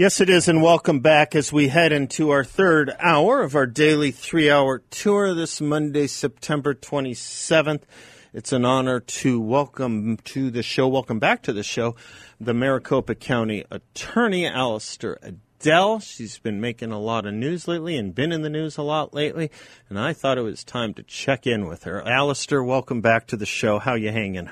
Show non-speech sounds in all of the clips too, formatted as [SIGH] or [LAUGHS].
Yes, it is, and welcome back as we head into our third hour of our daily three hour tour this Monday, September 27th. It's an honor to welcome to the show, welcome back to the show, the Maricopa County Attorney, Allister Adel. She's been making a lot of news lately and been in the news a lot lately, and I thought it was time to check in with her. Allister, welcome back to the show. How you hanging?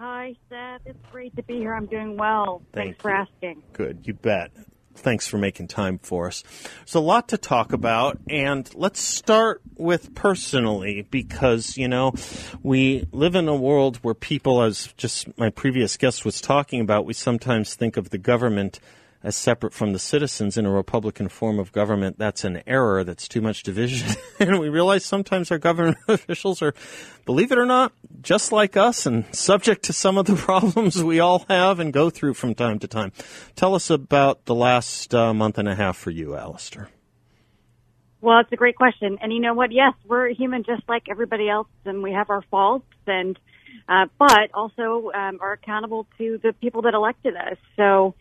Hi, Seth. It's great to be here. I'm doing well. Thank Thanks for asking. Good, you bet. Thanks for making time for us. There's a lot to talk about, and let's start with personally because, you know, we live in a world where people, as just my previous guest was talking about, we sometimes think of the government as separate from the citizens in a Republican form of government. That's an error. That's too much division. [LAUGHS] and we realize sometimes our government [LAUGHS] officials are, believe it or not, just like us and subject to some of the [LAUGHS] problems we all have and go through from time to time. Tell us about the last uh, month and a half for you, Allister. Well, it's a great question. And you know what? Yes, we're human just like everybody else, and we have our faults, and uh, but also um, are accountable to the people that elected us. So,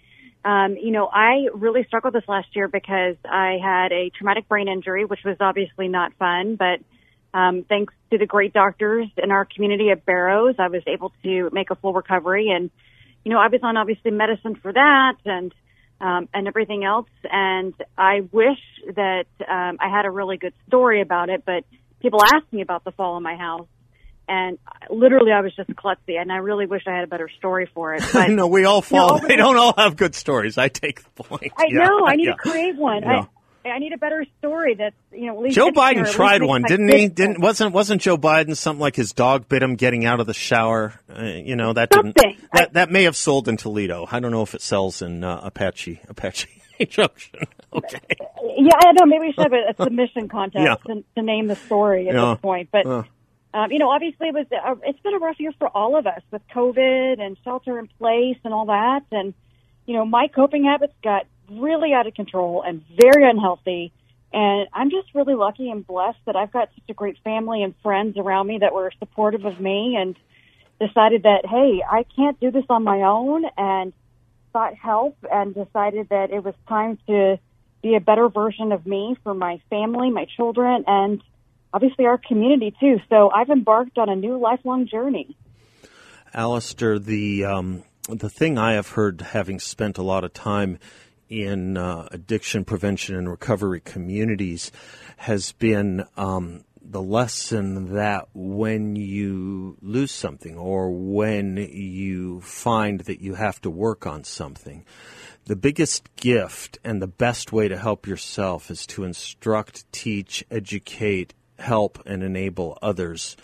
um, you know, I really struggled this last year because I had a traumatic brain injury, which was obviously not fun, but um, thanks to the great doctors in our community at Barrows, I was able to make a full recovery. And, you know, I was on obviously medicine for that and, um, and everything else. And I wish that, um, I had a really good story about it, but people ask me about the fall in my house. And literally, I was just klutzy, and I really wish I had a better story for it. [LAUGHS] But no, we all fall. over they the- don't all have good stories. I take the point. I Yeah, know I need yeah. to create one. Yeah. I, I need a better story that's you know. Joe Biden tried one, didn't he? kids Didn't wasn't wasn't Joe Biden something like his dog bit him getting out of the shower? Uh, you know that didn't that that may have sold in Toledo. I don't know if it sells in uh, Apache Apache [LAUGHS] Junction. Okay. Yeah, I know. Maybe we should have a, submission contest to, to name the story at this point. But. Um, you know, obviously, it was a, it's been a rough year for all of us with COVID and shelter in place and all that. And you know, my coping habits got really out of control and very unhealthy. And I'm just really lucky and blessed that I've got such a great family and friends around me that were supportive of me and decided that hey, I can't do this on my own and sought help and decided that it was time to be a better version of me for my family, my children, and obviously our community too. So I've embarked on a new lifelong journey. Allister, the um, the thing I have heard, having spent a lot of time in uh, addiction prevention and recovery communities, has been um, the lesson that when you lose something or when you find that you have to work on something, the biggest gift and the best way to help yourself is to instruct, teach, educate, help, and enable others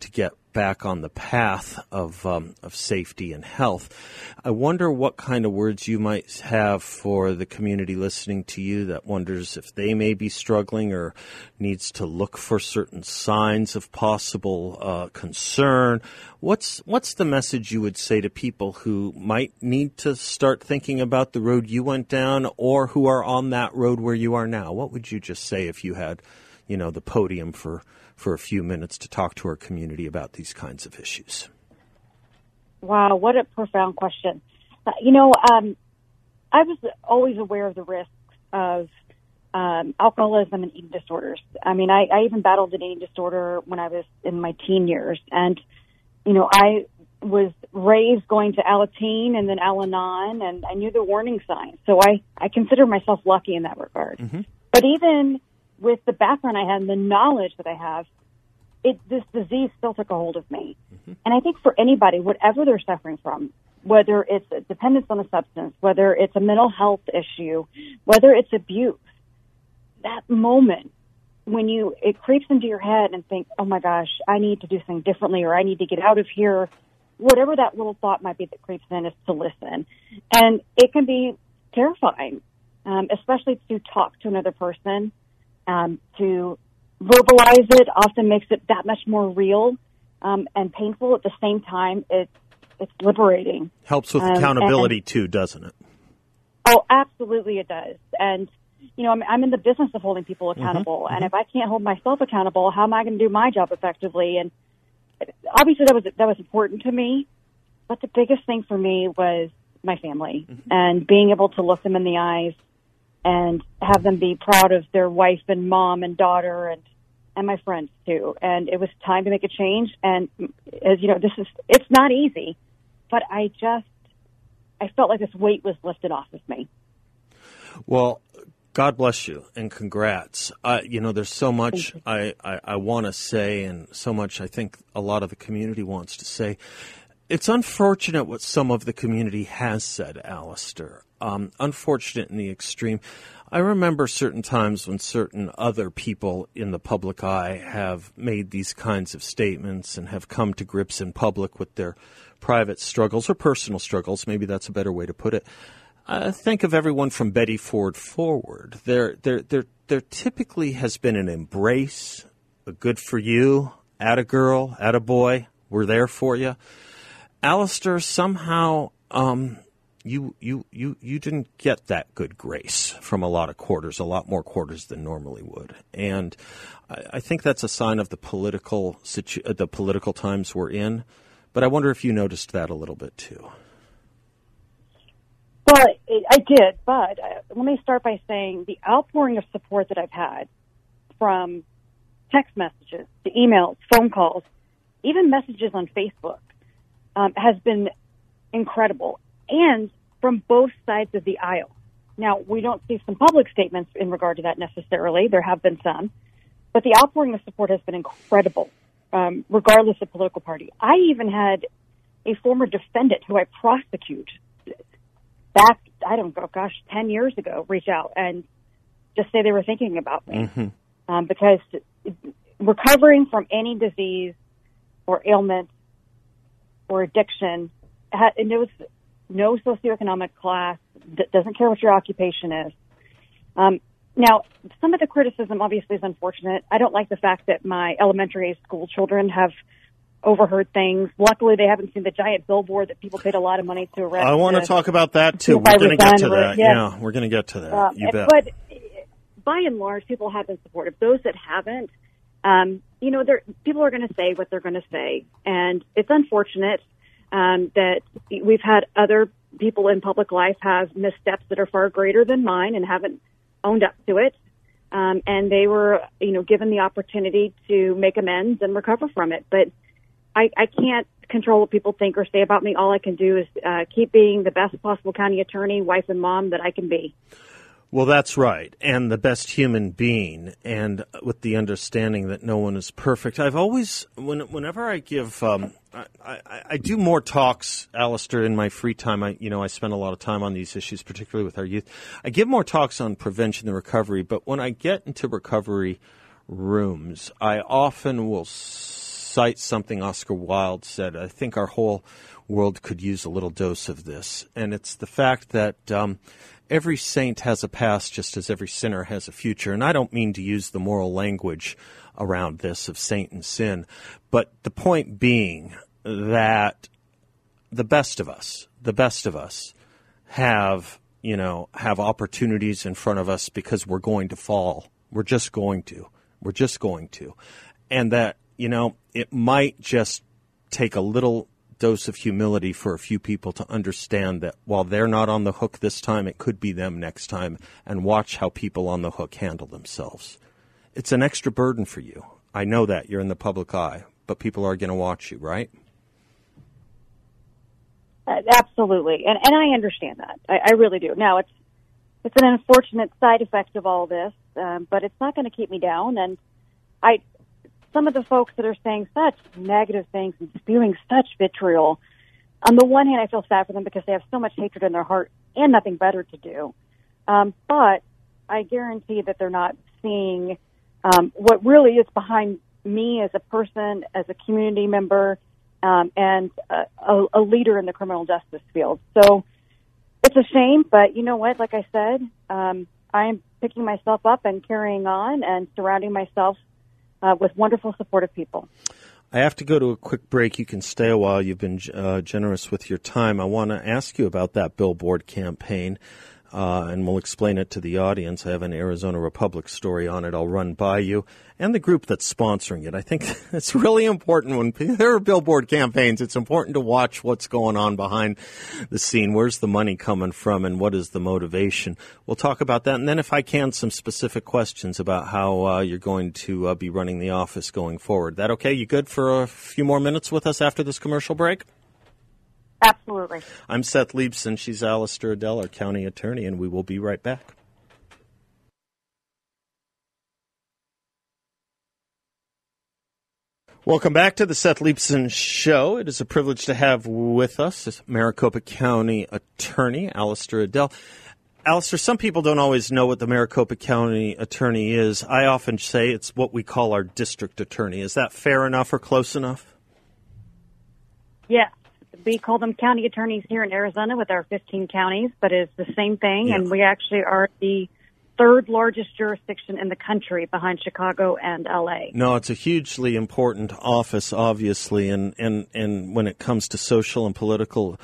to get back on the path of um, of safety and health. I wonder what kind of words you might have for the community listening to you that wonders if they may be struggling or needs to look for certain signs of possible uh, concern. What's what's the message you would say to people who might need to start thinking about the road you went down or who are on that road where you are now? What would you just say if you had, you know, the podium for for a few minutes to talk to our community about these kinds of issues? Wow, what a profound question. Uh, you know, um, I was always aware of the risks of um, alcoholism and eating disorders. I mean, I, I even battled an eating disorder when I was in my teen years, and you know, I was raised going to Alateen and then Al-Anon, and I knew the warning signs. So I I consider myself lucky in that regard. But even with the background I had and the knowledge that I have, it this disease still took a hold of me. And I think for anybody, whatever they're suffering from, whether it's a dependence on a substance, whether it's a mental health issue, whether it's abuse, that moment when you it creeps into your head and think, "Oh my gosh, I need to do something differently or I need to get out of here." whatever that little thought might be that creeps in is to listen. And it can be terrifying, um, especially to talk to another person, um, to verbalize it often makes it that much more real um, and painful at the same time. It's it's liberating. Helps with um, accountability and, too, doesn't it? Oh, absolutely, it does. And you know, I'm, I'm in the business of holding people mm-hmm, accountable, mm-hmm, and mm-hmm. if I can't hold myself accountable, how am I going to do my job effectively? And obviously, that was that was important to me. But the biggest thing for me was my family mm-hmm. and being able to look them in the eyes and have them be proud of their wife and mom and daughter and and my friends too. And it was time to make a change. And as you know, this is it's not easy, but I just I felt like this weight was lifted off of me. Well, God bless you and congrats. Uh, you know, there's so much I, I, I want to say, and so much I think a lot of the community wants to say. It's unfortunate what some of the community has said, Allister. Um, unfortunate in the extreme. I remember certain times when certain other people in the public eye have made these kinds of statements and have come to grips in public with their private struggles or personal struggles. Maybe that's a better way to put it. Uh, think of everyone from Betty Ford forward. There, there, there, there typically has been an embrace, a good for you, at a girl, at a boy, we're there for you. Allister, somehow um, you you you you didn't get that good grace from a lot of quarters, a lot more quarters than normally would, and I, I think that's a sign of the political situ- uh, the political times we're in. But I wonder if you noticed that a little bit too. Well, I did, but uh, let me start by saying the outpouring of support that I've had from text messages to emails, phone calls, even messages on Facebook um, has been incredible. And from both sides of the aisle. Now, we don't see some public statements in regard to that necessarily. There have been some, but the outpouring of support has been incredible, um, regardless of political party. I even had a former defendant who I prosecute back, I don't know, gosh, 10 years ago, reach out and just say they were thinking about me. Mm-hmm. Um, because recovering from any disease or ailment or addiction, and it was no socioeconomic class, that doesn't care what your occupation is. Um, now, some of the criticism obviously is unfortunate. I don't like the fact that my elementary school children have overheard things. Luckily, they haven't seen the giant billboard that people paid a lot of money to erect. I want to talk about that too. We're going to get to that. Yes. Yeah, we're going to get to that. Um, you bet. But by and large, people have been supportive. Those that haven't, um, you know, people are going to say what they're going to say, and it's unfortunate um, that we've had other people in public life have missteps that are far greater than mine and haven't owned up to it. Um, and they were, you know, given the opportunity to make amends and recover from it. But I, I can't control what people think or say about me. All I can do is uh, keep being the best possible county attorney, wife, and mom that I can be. Well, that's right. And the best human being, and with the understanding that no one is perfect. I've always, when, whenever I give, um, I, I, I, do more talks, Allister, in my free time. I, you know, I spend a lot of time on these issues, particularly with our youth. I give more talks on prevention and recovery, but when I get into recovery rooms, I often will cite something Oscar Wilde said. I think our whole world could use a little dose of this, and it's the fact that, um, every saint has a past just as every sinner has a future. And I don't mean to use the moral language around this of saint and sin, but the point being that the best of us, the best of us have, you know, have opportunities in front of us because we're going to fall. We're just going to. We're just going to. And that, you know, it might just take a little dose of humility for a few people to understand that while they're not on the hook this time, it could be them next time, and watch how people on the hook handle themselves. It's an extra burden for you. I know that you're in the public eye, but people are going to watch you, right? Uh, absolutely, and and I understand that. I, I really do. Now it's it's an unfortunate side effect of all this, um, but it's not going to keep me down. And I some of the folks that are saying such negative things and spewing such vitriol, on the one hand, I feel sad for them because they have so much hatred in their heart and nothing better to do. Um, but I guarantee that they're not seeing um, what really is behind me as a person, as a community member, um, and a, a leader in the criminal justice field. So it's a shame, but you know what? Like I said, um, I am picking myself up and carrying on and surrounding myself uh, with wonderful, supportive people. I have to go to a quick break. You can stay a while. You've been uh, generous with your time. I want to ask you about that billboard campaign uh, and we'll explain it to the audience. I have an Arizona Republic story on it. I'll run by you and the group that's sponsoring it. I think [LAUGHS] it's really important when there are billboard campaigns. It's important to watch what's going on behind the scene. Where's the money coming from, and what is the motivation? We'll talk about that, and then, if I can, some specific questions about how uh, you're going to uh, be running the office going forward. That okay? You good for a few more minutes with us after this commercial break? Absolutely. I'm Seth Leibsohn. She's Allister Adel, our county attorney, and we will be right back. Welcome back to the Seth Leibsohn Show. It is a privilege to have with us Maricopa County Attorney Allister Adel. Allister, some people don't always know what the Maricopa County Attorney is. I often say it's what we call our district attorney. Is that fair enough or close enough? Yes we call them county attorneys here in Arizona with our 15 counties, but it's the same thing. And we actually are the third largest jurisdiction in the country behind Chicago and LA. No, it's a hugely important office, obviously, and, and, and when it comes to social and political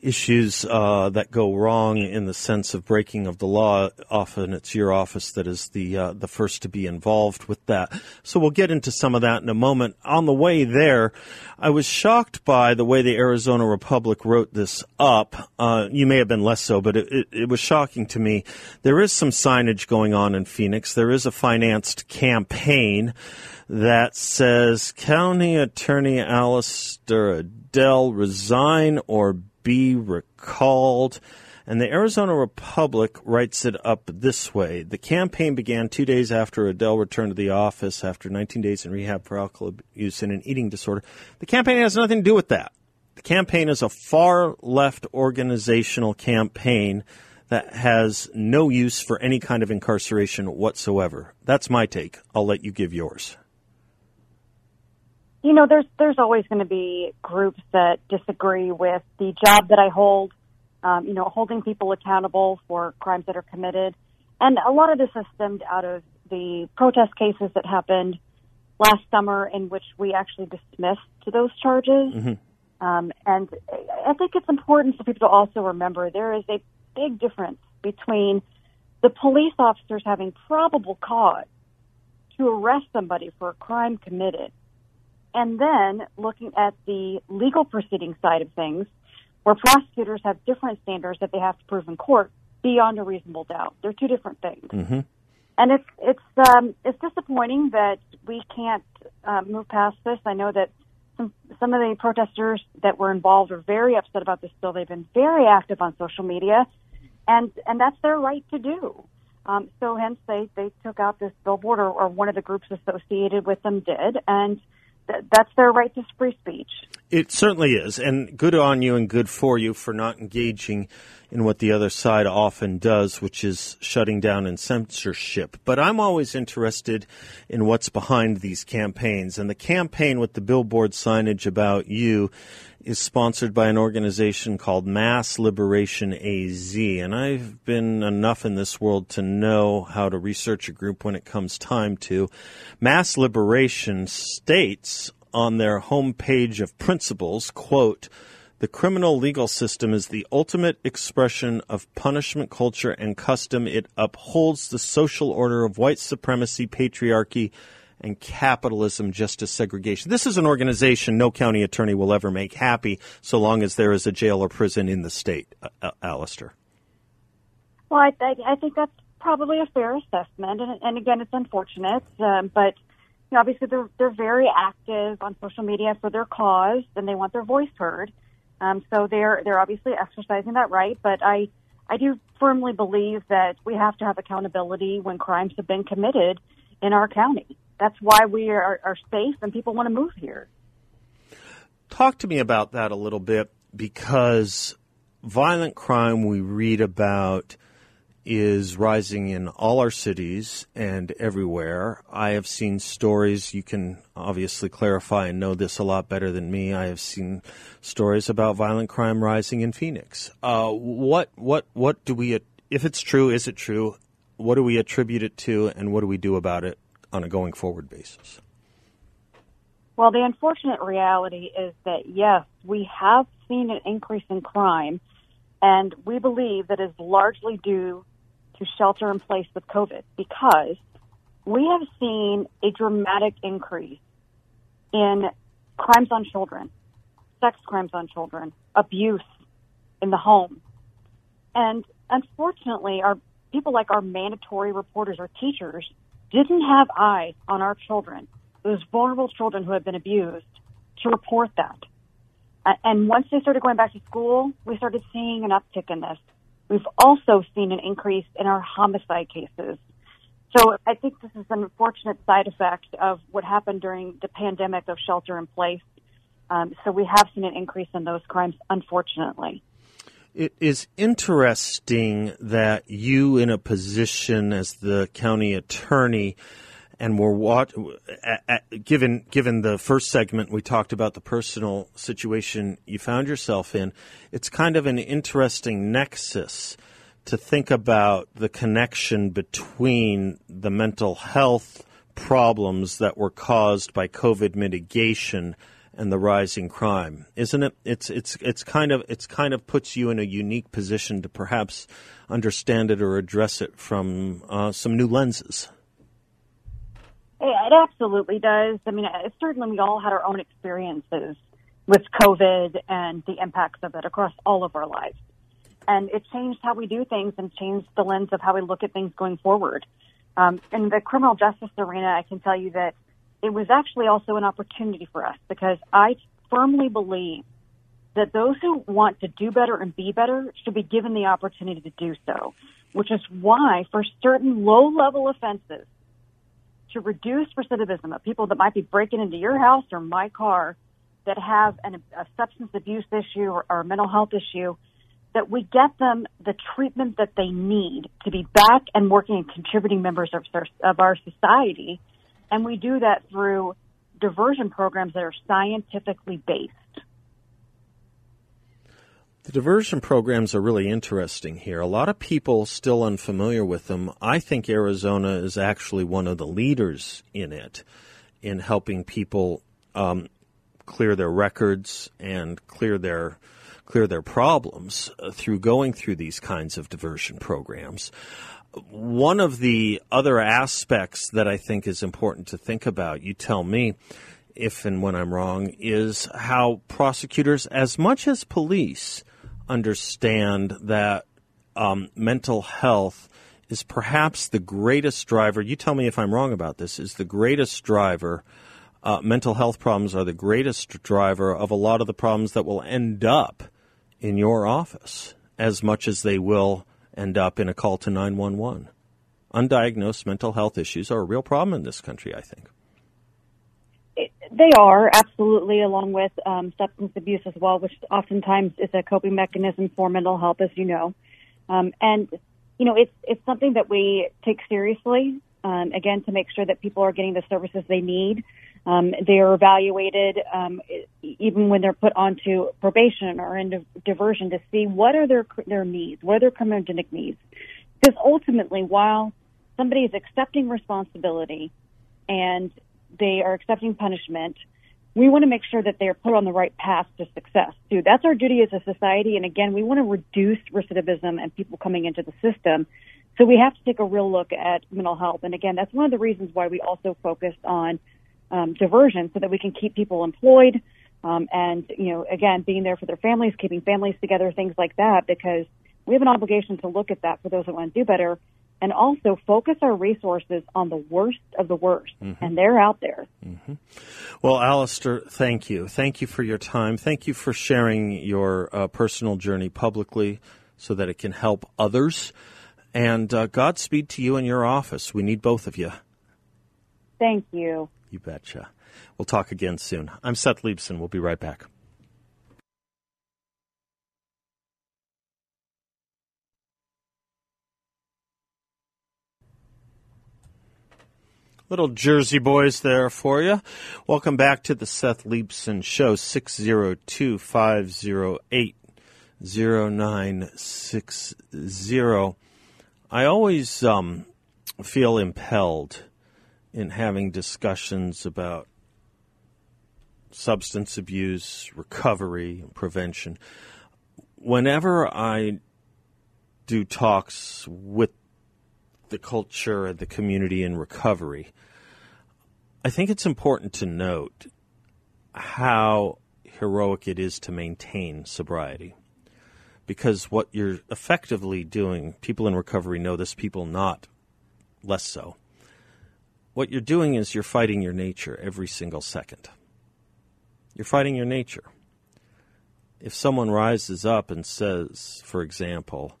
issues uh, that go wrong in the sense of breaking of the law, often it's your office that is the uh, the first to be involved with that. So we'll get into some of that in a moment. On the way there, I was shocked by the way the Arizona Republic wrote this up. Uh, you may have been less so, but it, it, it was shocking to me. There is some signage going on in Phoenix. There is a financed campaign that says County Attorney Allister Adel resign or be recalled. And the Arizona Republic writes it up this way. The campaign began two days after Adel returned to the office after 19 days in rehab for alcohol abuse and an eating disorder. The campaign has nothing to do with that. The campaign is a far left organizational campaign that has no use for any kind of incarceration whatsoever. That's my take. I'll let you give yours you know, there's there's always going to be groups that disagree with the job that I hold. Um, you know, holding people accountable for crimes that are committed, and a lot of this has stemmed out of the protest cases that happened last summer, in which we actually dismissed those charges. Mm-hmm. Um, and I think it's important for people to also remember there is a big difference between the police officers having probable cause to arrest somebody for a crime committed and then looking at the legal proceeding side of things, where prosecutors have different standards that they have to prove in court beyond a reasonable doubt. They're two different things. Mm-hmm. And it's it's um, it's disappointing that we can't uh, move past this. I know that some some of the protesters that were involved are very upset about this bill. They've been very active on social media, and and that's their right to do. Um, so hence they they took out this billboard, or, or one of the groups associated with them did, and that's their right to free speech. It certainly is, and good on you and good for you for not engaging in what the other side often does, which is shutting down and censorship. But I'm always interested in what's behind these campaigns, and the campaign with the billboard signage about you is sponsored by an organization called Mass Liberation AZ. And I've been enough in this world to know how to research a group when it comes time to. Mass Liberation states on their homepage of principles, quote, the criminal legal system is the ultimate expression of punishment culture and custom. It upholds the social order of white supremacy, patriarchy, and capitalism, just as segregation. This is an organization no county attorney will ever make happy so long as there is a jail or prison in the state. Uh, uh Allister. Well, I, I, I, think that's probably a fair assessment, and, and again, it's unfortunate, um, but you know, obviously they're they're very active on social media for their cause, and they want their voice heard. Um, so they're they're obviously exercising that right, but I I do firmly believe that we have to have accountability when crimes have been committed in our county that's why we are, are safe and people want to move here. Talk to me about that a little bit because violent crime we read about is rising in all our cities and everywhere. I have seen stories, you can obviously clarify and know this a lot better than me. I have seen stories about violent crime rising in Phoenix. Uh, what, what, what do we, if it's true, is it true? What do we attribute it to, and what do we do about it on a going forward basis? Well, the unfortunate reality is that yes, we have seen an increase in crime, and we believe that is largely due to shelter in place with COVID because we have seen a dramatic increase in crimes on children, sex crimes on children, abuse in the home. And unfortunately, our people like our mandatory reporters or teachers didn't have eyes on our children, those vulnerable children who have been abused, to report that. And once they started going back to school, we started seeing an uptick in this. We've also seen an increase in our homicide cases. So I think this is an unfortunate side effect of what happened during the pandemic of shelter in place. Um, so we have seen an increase in those crimes, unfortunately. It is interesting that you, in a position as the county attorney, and we're what given given the first segment we talked about the personal situation you found yourself in it's kind of an interesting nexus to think about the connection between the mental health problems that were caused by covid mitigation and the rising crime isn't it it's it's it's kind of it's kind of puts you in a unique position to perhaps understand it or address it from uh, some new lenses it absolutely does. I mean, certainly we all had our own experiences with COVID and the impacts of it across all of our lives. And it changed how we do things and changed the lens of how we look at things going forward. Um, in the criminal justice arena, I can tell you that it was actually also an opportunity for us because I firmly believe that those who want to do better and be better should be given the opportunity to do so, which is why for certain low level offenses, to reduce recidivism of people that might be breaking into your house or my car that have an, a substance abuse issue or, or a mental health issue, that we get them the treatment that they need to be back and working and contributing members of, of our society. And we do that through diversion programs that are scientifically based. The diversion programs are really interesting here. A lot of people still unfamiliar with them. I think Arizona is actually one of the leaders in it, in helping people um, clear their records and clear their clear their problems uh, through going through these kinds of diversion programs. One of the other aspects that I think is important to think about, you tell me if and when I'm wrong, is how prosecutors, as much as police, understand that um, mental health is perhaps the greatest driver. You tell me if I'm wrong about this. Is the greatest driver. Uh, mental health problems are the greatest driver of a lot of the problems that will end up in your office, as much as they will end up in a call to 911. Undiagnosed mental health issues are a real problem in this country, I think. They are absolutely, along with um, substance abuse as well, which oftentimes is a coping mechanism for mental health, as you know. Um, and you know, it's it's something that we take seriously. Um, again, to make sure that people are getting the services they need. Um, they are evaluated um, even when they're put onto probation or into diversion to see what are their their needs, what are their criminogenic needs. Because ultimately, while somebody is accepting responsibility and they are accepting punishment, we want to make sure that they are put on the right path to success too. That's our duty as a society. And again, we want to reduce recidivism and people coming into the system. So we have to take a real look at mental health. And again, that's one of the reasons why we also focused on um, diversion so that we can keep people employed. Um, and, you know, again, being there for their families, keeping families together, things like that, because we have an obligation to look at that for those that want to do better and also focus our resources on the worst of the worst. Mm-hmm. And they're out there. Mm-hmm. Well, Allister, thank you. Thank you for your time. Thank you for sharing your uh, personal journey publicly so that it can help others. And uh, Godspeed to you in your office. We need both of you. Thank you. You betcha. We'll talk again soon. I'm Seth Leibsohn. We'll be right back. Little Jersey boys there for you. Welcome back to the Seth Leibsohn Show, 602 508 0960. I always um, feel impelled in having discussions about substance abuse, recovery, and prevention. Whenever I do talks with the culture and the community in recovery, I think it's important to note how heroic it is to maintain sobriety. Because what you're effectively doing, people in recovery know this, people not less so. What you're doing is you're fighting your nature every single second. You're fighting your nature. If someone rises up and says, for example,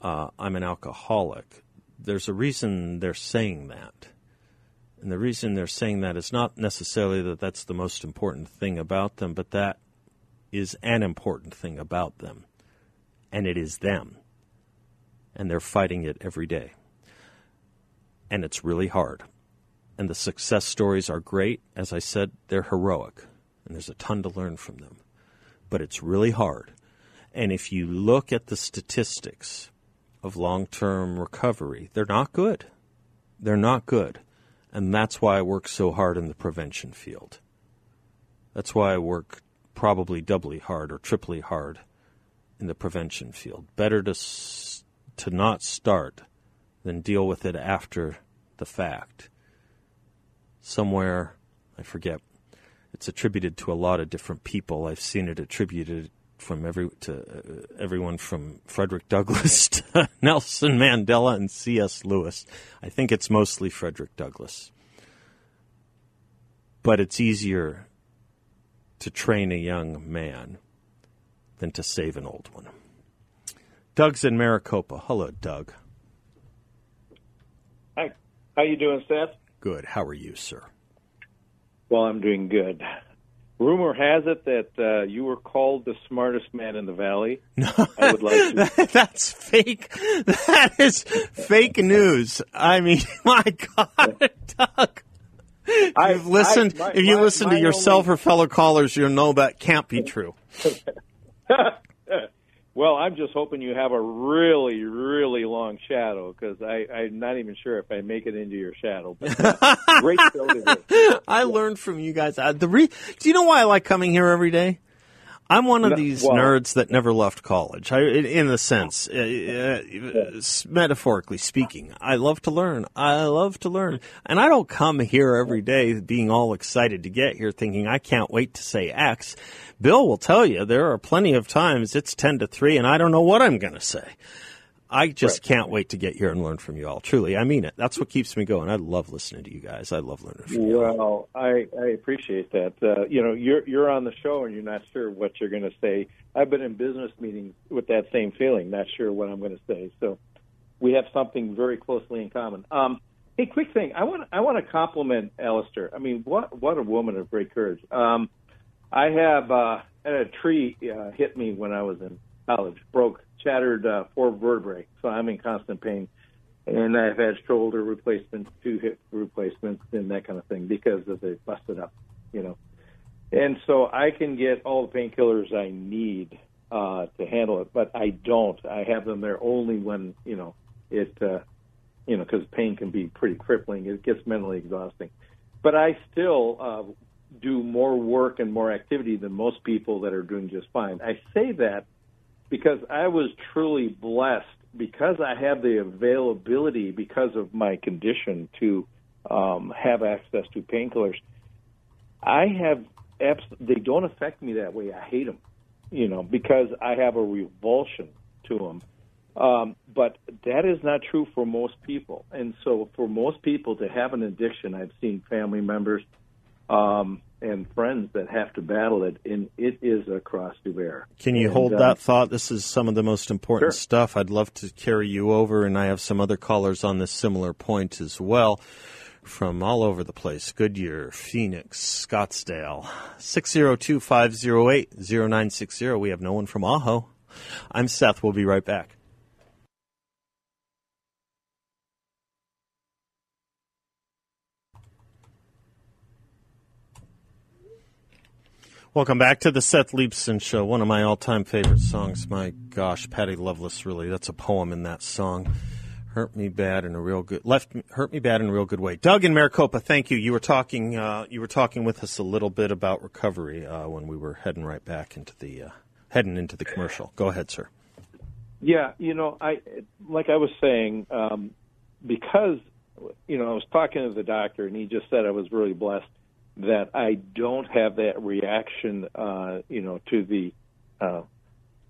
uh, I'm an alcoholic, there's a reason they're saying that. And the reason they're saying that is not necessarily that that's the most important thing about them, but that is an important thing about them. And it is them. And they're fighting it every day. And it's really hard. And the success stories are great. As I said, they're heroic. And there's a ton to learn from them. But it's really hard. And if you look at the statistics, of long term recovery. They're not good. They're not good. And that's why I work so hard in the prevention field. That's why I work probably doubly hard or triply hard in the prevention field. Better to, to not start than deal with it after the fact. Somewhere, I forget, it's attributed to a lot of different people. I've seen it attributed from every to uh, everyone from Frederick Douglass [LAUGHS] to Nelson Mandela and C.S. Lewis. I think it's mostly Frederick Douglass. But it's easier to train a young man than to save an old one. Doug's in Maricopa. Hello, Doug. Hi. How you doing, Seth? Good. How are you, sir? Well, I'm doing good. Rumor has it that uh, you were called the smartest man in the valley. [LAUGHS] No, I would like to. [LAUGHS] that's fake. That is fake news. I mean, [LAUGHS] my God, Doug. If I, you've listened, I, my, if you my, listen to yourself only... or fellow callers, you'll know that can't be true. Well, I'm just hoping you have a really, really long shadow because I'm not even sure if I make it into your shadow. But, uh, great today. [LAUGHS] I yeah. learned from you guys. Uh, the re- Do you know why I like coming here every day? I'm one of these well, nerds that never left college. I, in a sense, uh, uh, metaphorically speaking, I love to learn. I love to learn, and I don't come here every day being all excited to get here, thinking I can't wait to say X. Bill will tell you there are plenty of times it's ten to three, and I don't know what I'm going to say. I just right. can't wait to get here and learn from you all. Truly, I mean it. That's what keeps me going. I love listening to you guys. I love learning from you. Well, I, I appreciate that. Uh, you know, you're you're on the show and you're not sure what you're going to say. I've been in business meetings with that same feeling, not sure what I'm going to say. So we have something very closely in common. Um, hey, quick thing. I want I want to compliment Allister. I mean, what what a woman of great courage. Um, I have uh, had a tree uh, hit me when I was in college, broke shattered uh, four vertebrae, so I'm in constant pain. And I've had shoulder replacements, two hip replacements, and that kind of thing because of the busted up, you know. And so I can get all the painkillers I need uh, to handle it, but I don't. I have them there only when you know it, uh, you know, because pain can be pretty crippling. It gets mentally exhausting. But I still uh, do more work and more activity than most people that are doing just fine. I say that because I was truly blessed because I have the availability because of my condition to um, have access to painkillers. I have abs- they don't affect me that way. I hate them, you know, because I have a revulsion to them. Um, but that is not true for most people. And so, for most people to have an addiction, I've seen family members um, and friends that have to battle it, and it is a cross to bear. Can you and, hold uh, that thought? This is some of the most important sure. stuff. I'd love to carry you over, and I have some other callers on this similar point as well from all over the place Goodyear, Phoenix, Scottsdale. 602 508 0960. We have no one from Ajo. I'm Seth. We'll be right back. Welcome back to the Seth Leibsohn Show, one of my all time favorite songs. My gosh, Patty Loveless, really, that's a poem in that song. Hurt me bad in a real good left me, hurt me bad in a real good way. Doug in Maricopa, thank you. You were talking uh, you were talking with us a little bit about recovery uh, when we were heading right back into the uh, heading into the commercial. Go ahead, sir. Yeah, you know, I like I was saying um, because you know I was talking to the doctor and he just said I was really blessed that I don't have that reaction, uh, you know, to the uh,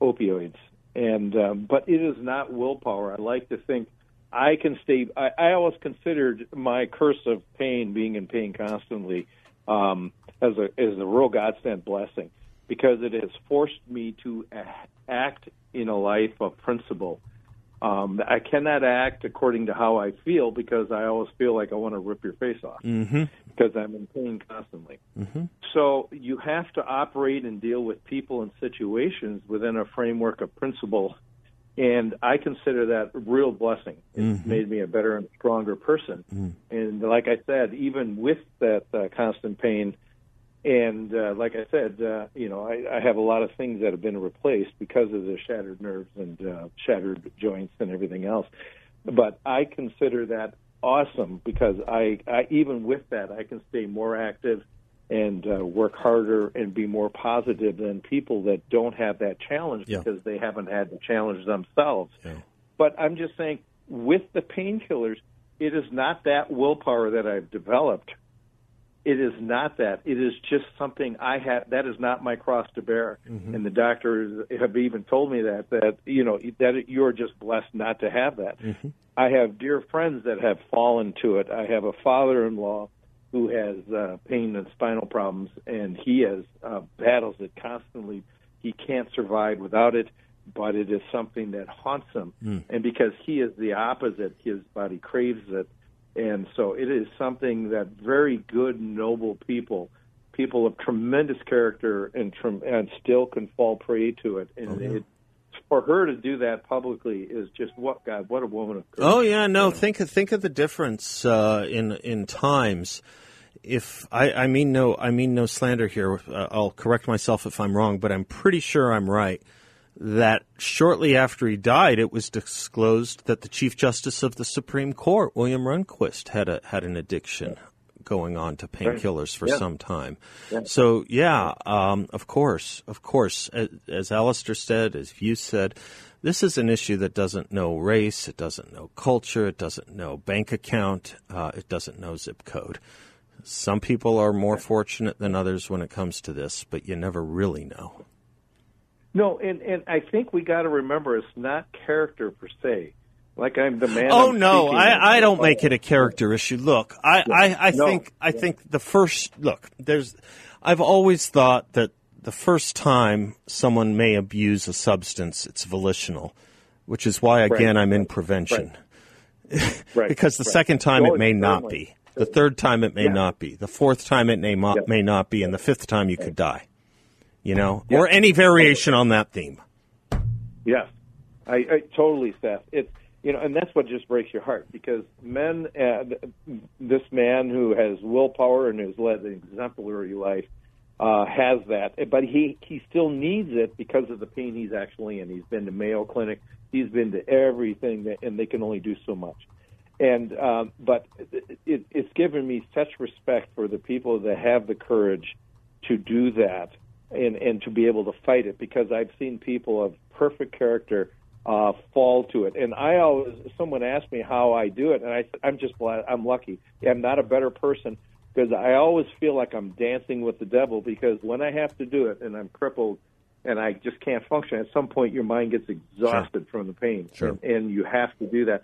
opioids. And um, but it is not willpower. I like to think I can stay. I, I always considered my curse of pain, being in pain constantly, um, as a as a real godsend blessing, because it has forced me to act in a life of principle um, I cannot act according to how I feel because I always feel like I want to rip your face off mm-hmm. because I'm in pain constantly. Mm-hmm. So you have to operate and deal with people and situations within a framework of principle. And I consider that a real blessing. It's mm-hmm. made me a better and stronger person. Mm-hmm. And like I said, even with that uh, constant pain, and uh, like I said, uh, you know, I, I have a lot of things that have been replaced because of the shattered nerves and uh, shattered joints and everything else. But I consider that awesome because I, I even with that, I can stay more active and uh, work harder and be more positive than people that don't have that challenge yeah. because they haven't had the challenge themselves. Yeah. But I'm just saying, with the painkillers, it is not that willpower that I've developed it is not that. It is just something I have. That is not my cross to bear. Mm-hmm. And the doctors have even told me that that you know that you're just blessed not to have that. Mm-hmm. I have dear friends that have fallen to it. I have a father-in-law who has uh, pain and spinal problems, and he has uh, battles it constantly. He can't survive without it, but it is something that haunts him. Mm. And because he is the opposite, his body craves it and so it is something that very good, noble people, people of tremendous character, and, and still can fall prey to it. And oh, it, for her to do that publicly is just what God, what a woman of courage. Oh yeah, no. Think of, think of the difference uh, in in times. If I, I mean no, I mean no slander here. Uh, I'll correct myself if I'm wrong, but I'm pretty sure I'm right that shortly after he died, it was disclosed that the Chief Justice of the Supreme Court, William Rehnquist, had a had an addiction going on to painkillers for yeah. some time. Yeah. So yeah, um, of course, of course, as, as Allister said, as you said, this is an issue that doesn't know race, it doesn't know culture, it doesn't know bank account, uh, it doesn't know zip code. Some people are more fortunate than others when it comes to this, but you never really know. No, and and I think we got to remember it's not character per se. Like I'm the man. Oh I'm no, I, I don't of. make oh. it a character issue. Look, I I, I No. think I think the first look there's I've always thought that the first time someone may abuse a substance, it's volitional, which is why again I'm in prevention. [LAUGHS] Right. because the right. second time Oh, it may not be. The third time it may Yeah. not be. The fourth time it may, mo- Yeah. may not be, and the fifth time you could die. You know, Yeah. or any variation on that theme. Yes, I, I totally, Seth. It's you know, and that's what just breaks your heart because men, uh, this man who has willpower and has led an exemplary life, uh, has that, but he he still needs it because of the pain he's actually in. He's been to Mayo Clinic, he's been to everything, that, and they can only do so much. And um, but it, it's given me such respect for the people that have the courage to do that and and to be able to fight it because I've seen people of perfect character uh, fall to it. And I always someone asked me how I do it, and I I'm just glad I'm lucky. I'm not a better person because I always feel like I'm dancing with the devil because when I have to do it and I'm crippled and I just can't function, at some point your mind gets exhausted from the pain, Sure. and, and you have to do that.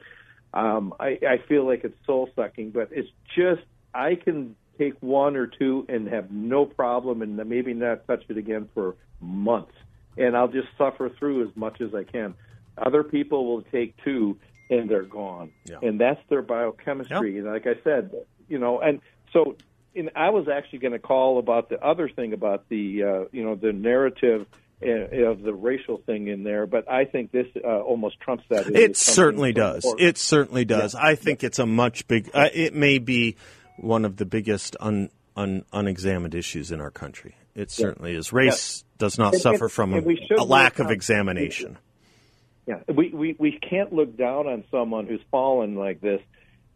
Um, I, I feel like it's soul sucking, but it's just I can take one or two and have no problem, and maybe not touch it again for months, and I'll just suffer through as much as I can. Other people will take two and they're gone, Yeah. and that's their biochemistry. And like I said, you know, and so and I was actually going to call about the other thing about the uh, you know the narrative uh, of the racial thing in there, but I think this uh, almost trumps that. It It's something certainly does. It certainly does. I think it's a much big. Uh, it may be one of the biggest un, un, unexamined issues in our country. It certainly is. Race does not suffer from a, a lack of examination. Yeah, we, we we can't look down on someone who's fallen like this.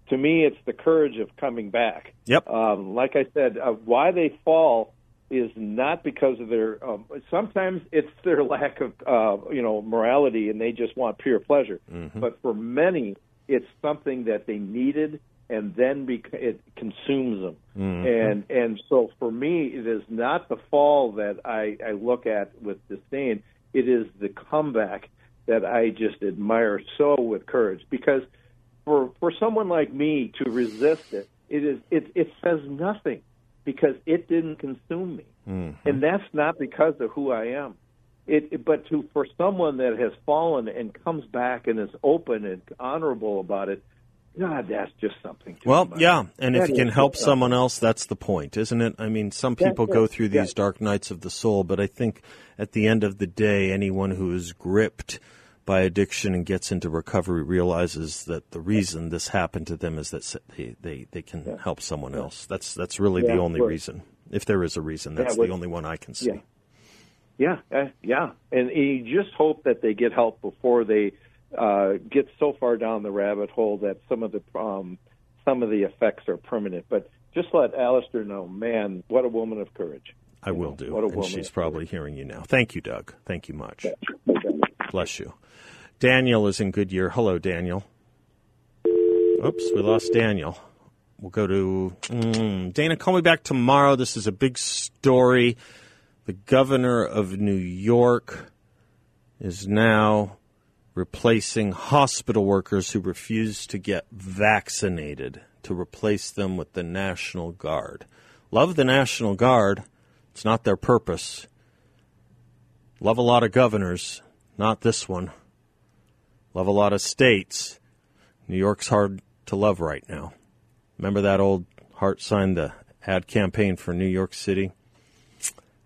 To me, it's the courage of coming back. Yep. Um, like I said, uh, why they fall is not because of their. Um, sometimes it's their [LAUGHS] lack of uh, you know morality, and they just want pure pleasure. Mm-hmm. But for many, it's something that they needed, and then bec- it consumes them. Mm-hmm. And and so for me, it is not the fall that I, I look at with disdain. It is the comeback that I just admire so with courage because for for someone like me to resist it, it is it it says nothing because it didn't consume me, Mm-hmm. and that's not because of who I am. It, it but to for someone that has fallen and comes back and is open and honorable about it, God, that's just something. To Well, yeah, and if you can help someone else, that's the point, isn't it? I mean, some people go through these Yeah. dark nights of the soul, but I think at the end of the day, anyone who is gripped by addiction and gets into recovery realizes that the reason this happened to them is that they they, they can help someone else. That's that's really Yeah, the only reason. If there is a reason, that's the only one I can see. Yeah. Yeah, uh, yeah, and you just hope that they get help before they uh, get so far down the rabbit hole that some of the um, some of the effects are permanent. But just let Allister know, man, what a woman of courage. I You will know, do. What a and woman she's probably hearing you now. Thank you, Doug. Thank you much. courage. Bless you. Daniel is in Goodyear. Hello, Daniel. Oops, we lost Daniel. We'll go to mm, Dana. Call me back tomorrow. This is a big story. The governor of New York is now replacing hospital workers who refuse to get vaccinated to replace them with the National Guard. Love the National Guard. It's not their purpose. Love a lot of governors, not this one. Love a lot of states. New York's hard to love right now. Remember that old heart signed the ad campaign for New York City?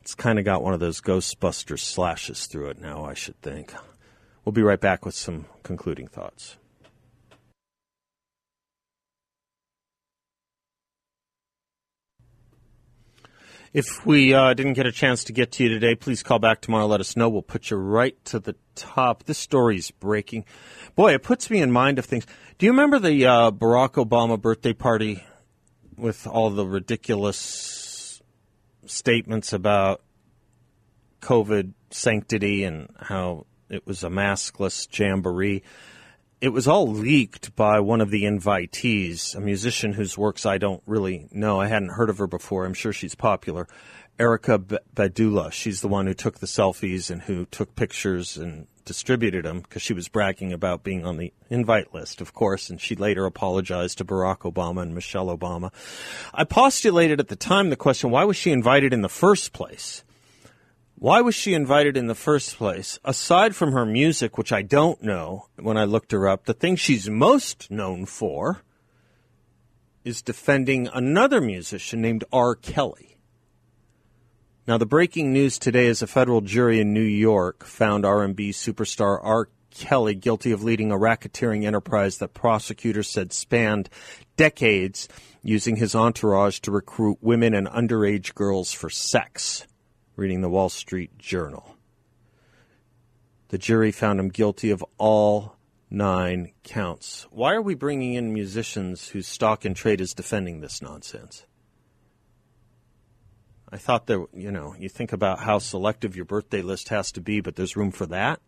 It's kind of got one of those Ghostbusters slashes through it now, I should think. We'll be right back with some concluding thoughts. If we uh, didn't get a chance to get to you today, please call back tomorrow. Let us know. We'll put you right to the top. This story's breaking. Boy, it puts me in mind of things. Do you remember the uh, Barack Obama birthday party with all the ridiculous statements about COVID sanctity and how it was a maskless jamboree? it was all leaked by one of the invitees, a musician whose works I don't really know. I hadn't heard of her before. I'm sure she's popular. Erykah Badula. She's the one who took the selfies and who took pictures and distributed them because she was bragging about being on the invite list, of course, and she later apologized to Barack Obama and Michelle Obama. I postulated at the time the question, why was she invited in the first place? Why was she invited in the first place? Aside from her music, which I don't know when I looked her up, the thing she's most known for is defending another musician named R. Kelly. Now, the breaking news today is a federal jury in New York found R&B superstar R. Kelly guilty of leading a racketeering enterprise that prosecutors said spanned decades using his entourage to recruit women and underage girls for sex reading the Wall Street Journal. The jury found him guilty of all nine counts. Why are we bringing in musicians whose stock and trade is defending this nonsense? I thought there, you know, you think about how selective your birthday list has to be, but there's room for that.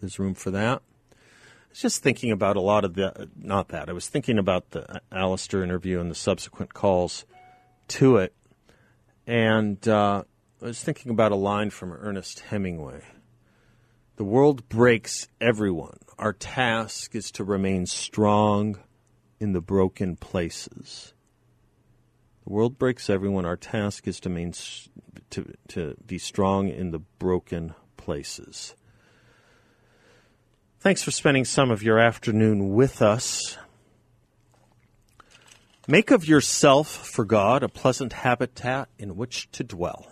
There's room for that. I was just thinking about a lot of the, not that, I was thinking about the Allister interview and the subsequent calls to it. And, uh, I was thinking about a line from Ernest Hemingway. The world breaks everyone. Our task is to remain strong in the broken places. The world breaks everyone. Our task is to, main, to, to be strong in the broken places. Thanks for spending some of your afternoon with us. Make of yourself, for God, a pleasant habitat in which to dwell